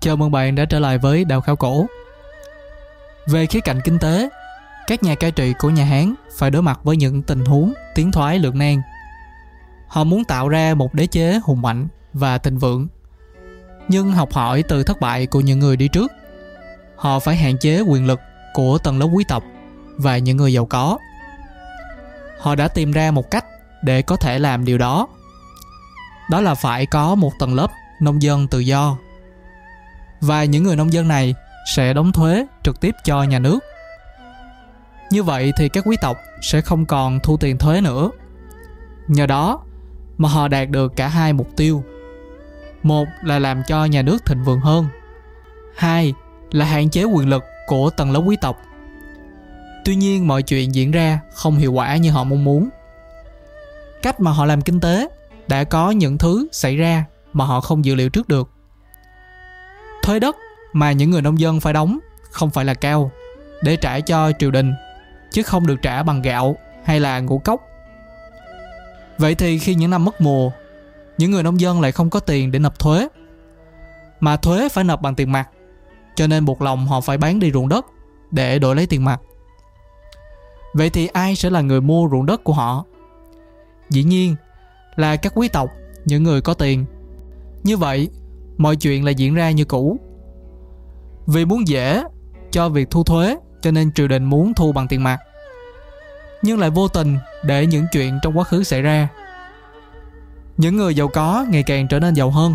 Chào mừng bạn đã trở lại với Đào Khảo Cổ. Về khía cạnh kinh tế, các nhà cai trị của nhà Hán phải đối mặt với những tình huống tiến thoái lưỡng nan. Họ muốn tạo ra một đế chế hùng mạnh và thịnh vượng. Nhưng học hỏi từ thất bại của những người đi trước, họ phải hạn chế quyền lực của tầng lớp quý tộc và những người giàu có. Họ đã tìm ra một cách để có thể làm điều đó. Đó là phải có một tầng lớp nông dân tự do và những người nông dân này sẽ đóng thuế trực tiếp cho nhà nước. Như vậy thì các quý tộc sẽ không còn thu tiền thuế nữa. Nhờ đó mà họ đạt được cả hai mục tiêu. Một là làm cho nhà nước thịnh vượng hơn. Hai là hạn chế quyền lực của tầng lớp quý tộc. Tuy nhiên mọi chuyện diễn ra không hiệu quả như họ mong muốn. Cách mà họ làm kinh tế đã có những thứ xảy ra mà họ không dự liệu trước được thuế đất mà những người nông dân phải đóng không phải là cao, để trả cho triều đình, chứ không được trả bằng gạo hay là ngũ cốc. Vậy thì khi những năm mất mùa, những người nông dân lại không có tiền để nộp thuế, mà thuế phải nộp bằng tiền mặt, cho nên buộc lòng họ phải bán đi ruộng đất để đổi lấy tiền mặt. Vậy thì ai sẽ là người mua ruộng đất của họ? Dĩ nhiên là các quý tộc, những người có tiền. Như vậy mọi chuyện lại diễn ra như cũ. Vì muốn dễ cho việc thu thuế cho nên triều đình muốn thu bằng tiền mặt. Nhưng lại vô tình để những chuyện trong quá khứ xảy ra. Những người giàu có ngày càng trở nên giàu hơn.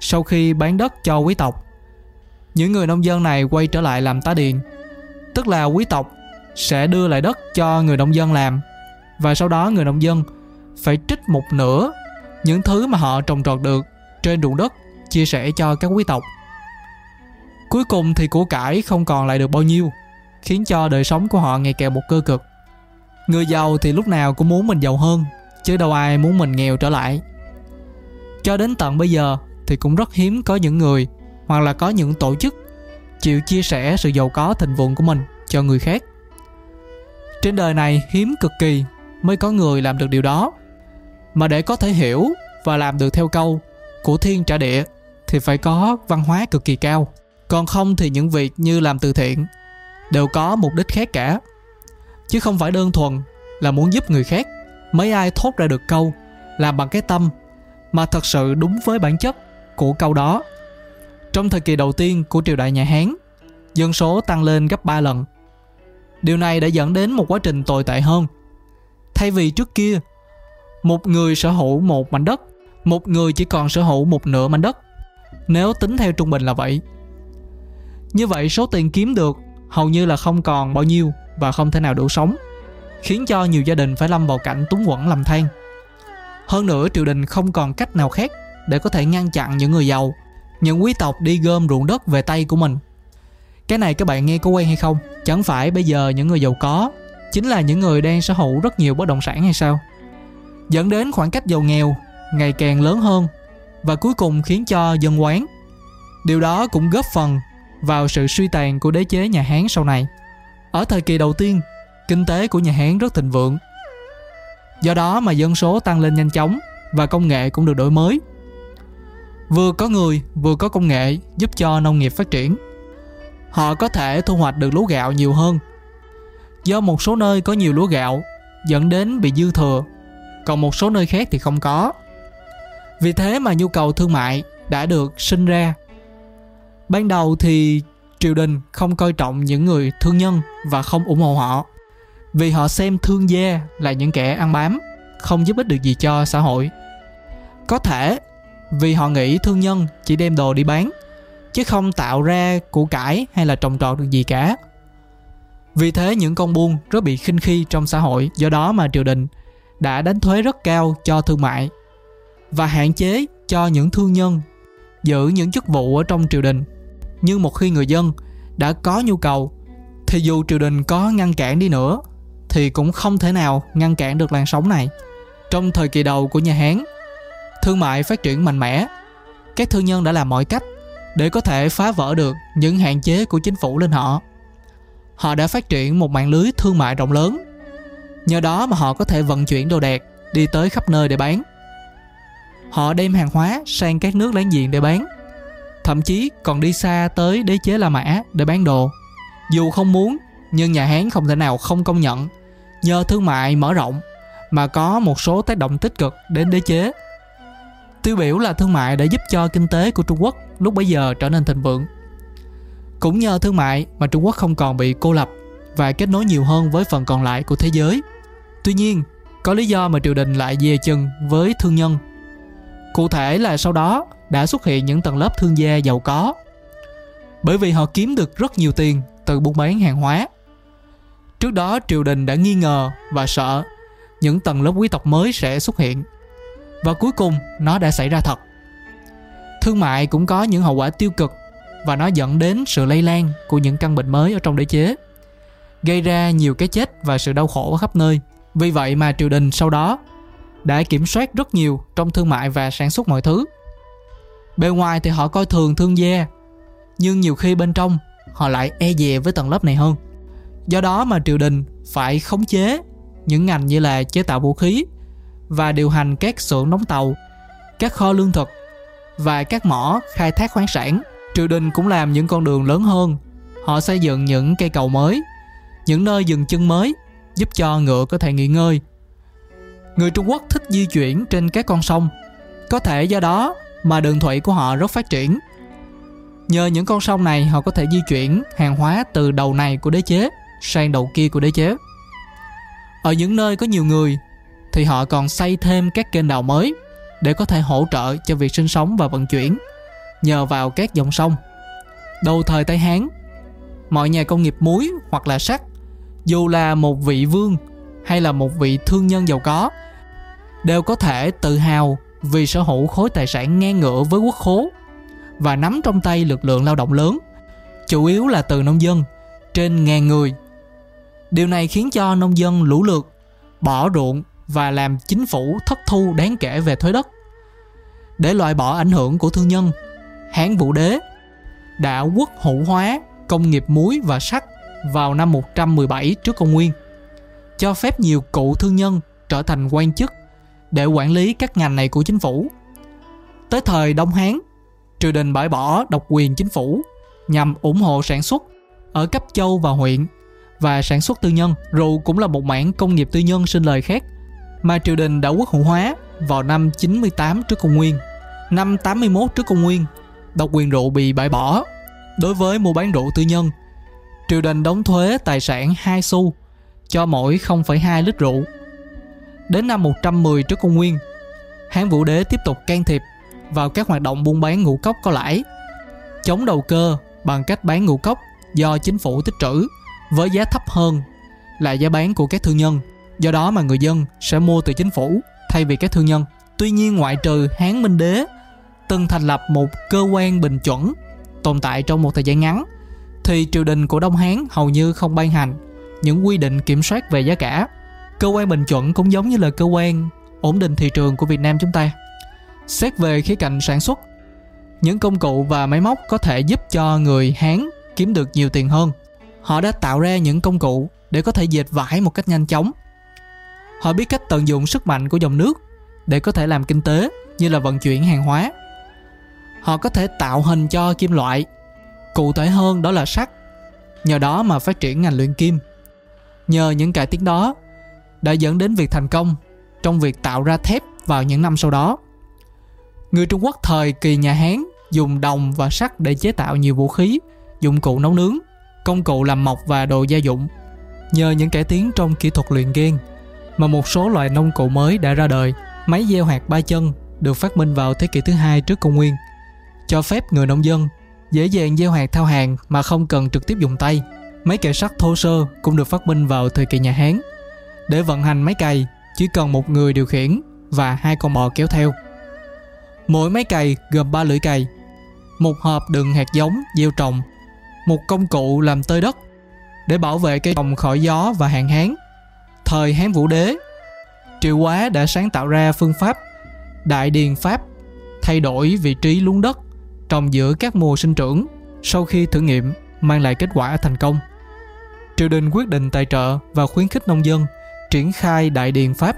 Sau khi bán đất cho quý tộc, những người nông dân này quay trở lại làm tá điền. Tức là quý tộc sẽ đưa lại đất cho người nông dân làm và sau đó người nông dân phải trích một nửa những thứ mà họ trồng trọt được trên ruộng đất chia sẻ cho các quý tộc. Cuối cùng thì của cải không còn lại được bao nhiêu, khiến cho đời sống của họ ngày càng một cơ cực. Người giàu thì lúc nào cũng muốn mình giàu hơn, chứ đâu ai muốn mình nghèo trở lại. Cho đến tận bây giờ thì cũng rất hiếm có những người hoặc là có những tổ chức chịu chia sẻ sự giàu có thịnh vượng của mình cho người khác. Trên đời này hiếm cực kỳ mới có người làm được điều đó. Mà để có thể hiểu và làm được theo câu của thiên trả địa thì phải có văn hóa cực kỳ cao. Còn không thì những việc như làm từ thiện đều có mục đích khác cả. Chứ không phải đơn thuần là muốn giúp người khác. Mấy ai thốt ra được câu làm bằng cái tâm mà thật sự đúng với bản chất của câu đó. Trong thời kỳ đầu tiên của triều đại nhà hán, dân số tăng lên gấp 3 lần. Điều này đã dẫn đến một quá trình tồi tệ hơn. Thay vì trước kia, một người sở hữu một mảnh đất, một người chỉ còn sở hữu một nửa mảnh đất nếu tính theo trung bình là vậy. Như vậy, số tiền kiếm được hầu như là không còn bao nhiêu và không thể nào đủ sống, khiến cho nhiều gia đình phải lâm vào cảnh túng quẫn làm than. Hơn nữa, triều đình không còn cách nào khác để có thể ngăn chặn những người giàu, những quý tộc đi gom ruộng đất về tay của mình. Cái này các bạn nghe có quen hay không? Chẳng phải bây giờ những người giàu có chính là những người đang sở hữu rất nhiều bất động sản hay sao? Dẫn đến khoảng cách giàu nghèo ngày càng lớn hơn và cuối cùng khiến cho dân quán. Điều đó cũng góp phần vào sự suy tàn của đế chế nhà Hán sau này. Ở thời kỳ đầu tiên, kinh tế của nhà Hán rất thịnh vượng. Do đó mà dân số tăng lên nhanh chóng và công nghệ cũng được đổi mới. Vừa có người, vừa có công nghệ giúp cho nông nghiệp phát triển. Họ có thể thu hoạch được lúa gạo nhiều hơn. Do một số nơi có nhiều lúa gạo dẫn đến bị dư thừa, còn một số nơi khác thì không có. Vì thế mà nhu cầu thương mại đã được sinh ra. Ban đầu thì triều đình không coi trọng những người thương nhân và không ủng hộ họ, vì họ xem thương gia là những kẻ ăn bám, không giúp ích được gì cho xã hội. Có thể vì họ nghĩ thương nhân chỉ đem đồ đi bán, chứ không tạo ra củ cải hay là trồng trọt được gì cả. Vì thế những con buôn rất bị khinh khi trong xã hội, do đó mà triều đình đã đánh thuế rất cao cho thương mại và hạn chế cho những thương nhân giữ những chức vụ ở trong triều đình. Nhưng một khi người dân đã có nhu cầu, thì dù triều đình có ngăn cản đi nữa, thì cũng không thể nào ngăn cản được làn sóng này. Trong thời kỳ đầu của nhà hán, thương mại phát triển mạnh mẽ. Các thương nhân đã làm mọi cách để có thể phá vỡ được những hạn chế của chính phủ lên họ. Họ đã phát triển một mạng lưới thương mại rộng lớn. Nhờ đó mà họ có thể vận chuyển đồ đạc đi tới khắp nơi để bán. Họ đem hàng hóa sang các nước láng giềng để bán. thậm chí còn đi xa tới đế chế La Mã để bán đồ. Dù không muốn, nhưng nhà Hán không thể nào không công nhận. Nhờ thương mại mở rộng mà có một số tác động tích cực đến đế chế. Tiêu biểu là thương mại đã giúp cho kinh tế của Trung Quốc lúc bấy giờ trở nên thịnh vượng. Cũng nhờ thương mại mà Trung Quốc không còn bị cô lập và kết nối nhiều hơn với phần còn lại của thế giới. Tuy nhiên, có lý do mà triều đình lại dè chừng với thương nhân. Cụ thể là sau đó đã xuất hiện những tầng lớp thương gia giàu có. Bởi vì họ kiếm được rất nhiều tiền từ buôn bán hàng hóa. Trước đó, triều đình đã nghi ngờ và sợ những tầng lớp quý tộc mới sẽ xuất hiện. Và cuối cùng, nó đã xảy ra thật. Thương mại cũng có những hậu quả tiêu cực và nó dẫn đến sự lây lan của những căn bệnh mới ở trong đế chế, gây ra nhiều cái chết và sự đau khổ ở khắp nơi vì vậy mà triều đình sau đó đã kiểm soát rất nhiều trong thương mại và sản xuất mọi thứ. Bề ngoài thì họ coi thường thương gia, nhưng nhiều khi bên trong họ lại e dè với tầng lớp này hơn. Do đó mà triều đình phải khống chế những ngành như là chế tạo vũ khí và điều hành các xưởng đóng tàu, các kho lương thực và các mỏ khai thác khoáng sản. Triều đình cũng làm những con đường lớn hơn. Họ xây dựng những cây cầu mới, những nơi dừng chân mới giúp cho ngựa có thể nghỉ ngơi người trung quốc thích di chuyển trên các con sông. Có thể do đó mà đường thủy của họ rất phát triển. Nhờ những con sông này họ có thể di chuyển hàng hóa từ đầu này của đế chế sang đầu kia của đế chế. Ở những nơi có nhiều người thì họ còn xây thêm các kênh đào mới để có thể hỗ trợ cho việc sinh sống và vận chuyển nhờ vào các dòng sông. Đầu thời Tây Hán, mọi nhà công nghiệp muối hoặc là sắt, dù là một vị vương hay là một vị thương nhân giàu có, đều có thể tự hào vì sở hữu khối tài sản ngang ngửa với quốc khố và nắm trong tay lực lượng lao động lớn, chủ yếu là từ nông dân, trên ngàn người. Điều này khiến cho nông dân lũ lượt, bỏ ruộng và làm chính phủ thất thu đáng kể về thuế đất. Để loại bỏ ảnh hưởng của thương nhân Hán Vũ Đế đã quốc hữu hóa công nghiệp muối và sắt vào năm 117 trước công nguyên, cho phép nhiều cựu thương nhân trở thành quan chức để quản lý các ngành này của chính phủ. Tới thời Đông Hán, triều đình bãi bỏ độc quyền chính phủ nhằm ủng hộ sản xuất ở cấp châu và huyện và sản xuất tư nhân. Rượu cũng là một mảng công nghiệp tư nhân sinh lời khác mà triều đình đã quốc hữu hóa vào năm 98 trước công nguyên. Năm 81 trước công nguyên, độc quyền rượu bị bãi bỏ. Đối với mua bán rượu tư nhân, triều đình đóng thuế tài sản 2 xu cho mỗi 0,2 lít rượu. Đến năm 110 trước công nguyên, Hán Vũ Đế tiếp tục can thiệp vào các hoạt động buôn bán ngũ cốc có lãi, chống đầu cơ bằng cách bán ngũ cốc do chính phủ tích trữ với giá thấp hơn là giá bán của các thương nhân. Do đó mà người dân sẽ mua từ chính phủ thay vì các thương nhân. Tuy nhiên ngoại trừ Hán Minh Đế từng thành lập một cơ quan bình chuẩn tồn tại trong một thời gian ngắn thì triều đình của Đông Hán hầu như không ban hành những quy định kiểm soát về giá cả. Cơ quan bình chuẩn cũng giống như là cơ quan ổn định thị trường của Việt Nam chúng ta. Xét về khía cạnh sản xuất, những công cụ và máy móc có thể giúp cho người Hán kiếm được nhiều tiền hơn. Họ đã tạo ra những công cụ để có thể dệt vải một cách nhanh chóng. Họ biết cách tận dụng sức mạnh của dòng nước để có thể làm kinh tế như là vận chuyển hàng hóa họ có thể tạo hình cho kim loại cụ thể hơn đó là sắt nhờ đó mà phát triển ngành luyện kim nhờ những cải tiến đó đã dẫn đến việc thành công trong việc tạo ra thép vào những năm sau đó người trung quốc thời kỳ nhà hán dùng đồng và sắt để chế tạo nhiều vũ khí, dụng cụ nấu nướng, công cụ làm mộc và đồ gia dụng nhờ những cải tiến trong kỹ thuật luyện ghen mà một số loại nông cụ mới đã ra đời, máy gieo hạt ba chân được phát minh vào thế kỷ thứ hai trước công nguyên, cho phép người nông dân dễ dàng gieo hạt theo hàng mà không cần trực tiếp dùng tay. Máy cày sắt thô sơ cũng được phát minh vào thời kỳ nhà Hán. Để vận hành máy cày, chỉ cần một người điều khiển và hai con bò kéo theo. Mỗi máy cày gồm 3 lưỡi cày, một hộp đựng hạt giống gieo trồng, một công cụ làm tơi đất để bảo vệ cây trồng khỏi gió và hạn hán. Thời Hán Vũ Đế, Triệu Quá đã sáng tạo ra phương pháp Đại Điền Pháp thay đổi vị trí luống đất trồng giữa các mùa sinh trưởng sau khi thử nghiệm mang lại kết quả thành công. Triều đình quyết định tài trợ và khuyến khích nông dân triển khai đại điền pháp.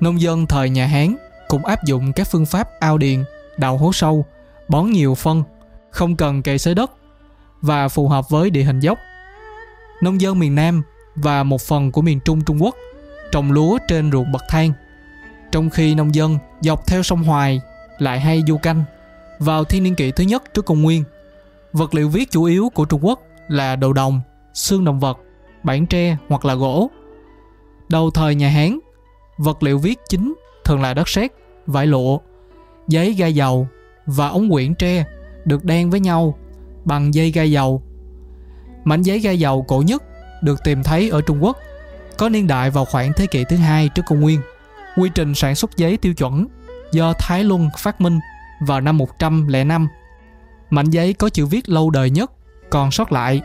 Nông dân thời nhà Hán cũng áp dụng các phương pháp ao điền, đào hố sâu bón nhiều phân, không cần cày xới đất và phù hợp với địa hình dốc. Nông dân miền Nam và một phần của miền Trung Trung Quốc trồng lúa trên ruộng bậc thang, trong khi nông dân dọc theo sông Hoài lại hay du canh. Vào thiên niên kỷ thứ nhất trước công nguyên, vật liệu viết chủ yếu của Trung Quốc là đồ đồng, xương động vật, bản tre hoặc là gỗ. Đầu thời nhà Hán, vật liệu viết chính thường là đất sét, vải lụa, giấy gai dầu và ống quyển tre được đan với nhau bằng dây gai dầu. Mảnh giấy gai dầu cổ nhất được tìm thấy ở Trung Quốc có niên đại vào khoảng thế kỷ thứ hai trước công nguyên. Quy trình sản xuất giấy tiêu chuẩn do Thái Luân phát minh vào năm 105. Mảnh giấy có chữ viết lâu đời nhất còn sót lại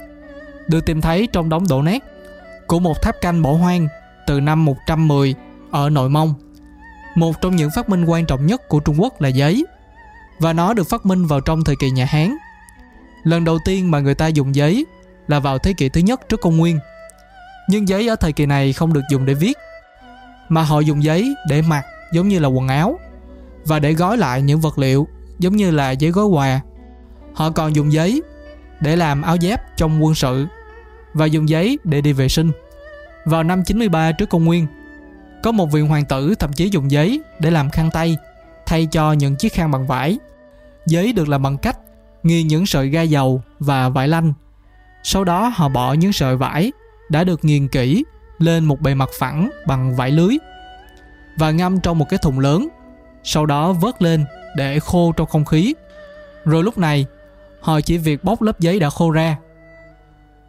được tìm thấy trong đống đổ nát của một tháp canh bỏ hoang từ năm 110 ở Nội Mông. Một trong những phát minh quan trọng nhất của Trung Quốc là giấy, và nó được phát minh vào trong thời kỳ nhà Hán. Lần đầu tiên mà người ta dùng giấy là vào thế kỷ thứ nhất trước công nguyên. Nhưng giấy ở thời kỳ này không được dùng để viết, mà họ dùng giấy để mặc giống như là quần áo và để gói lại những vật liệu giống như là giấy gói quà. Họ còn dùng giấy để làm áo giáp trong quân sự và dùng giấy để đi vệ sinh. Vào năm 93 trước công nguyên, có một vị hoàng tử thậm chí dùng giấy để làm khăn tay thay cho những chiếc khăn bằng vải. Giấy được làm bằng cách nghiền những sợi gai dầu và vải lanh. Sau đó họ bỏ những sợi vải đã được nghiền kỹ lên một bề mặt phẳng bằng vải lưới và ngâm trong một cái thùng lớn. Sau đó vớt lên để khô trong không khí. Rồi lúc này, họ chỉ việc bóc lớp giấy đã khô ra.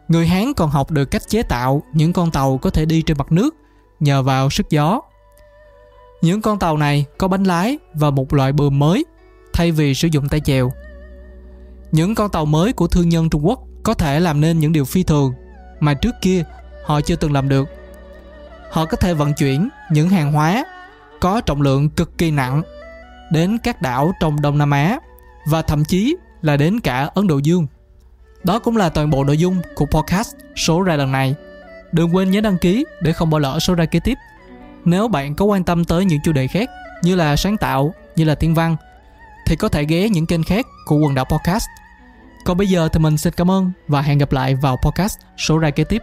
Người Hán còn học được cách chế tạo những con tàu có thể đi trên mặt nước nhờ vào sức gió. Những con tàu này có bánh lái và một loại bờm mới, thay vì sử dụng tay chèo. Những con tàu mới của thương nhân Trung Quốc có thể làm nên những điều phi thường mà trước kia họ chưa từng làm được. Họ có thể vận chuyển những hàng hóa có trọng lượng cực kỳ nặng đến các đảo trong Đông Nam Á và thậm chí là đến cả Ấn Độ Dương. Đó cũng là toàn bộ nội dung của podcast số ra lần này. Đừng quên nhớ đăng ký để không bỏ lỡ số ra kế tiếp. Nếu bạn có quan tâm tới những chủ đề khác như là sáng tạo, như là tiếng văn thì có thể ghé những kênh khác của quần đảo podcast. Còn bây giờ thì mình xin cảm ơn và hẹn gặp lại vào podcast số ra kế tiếp.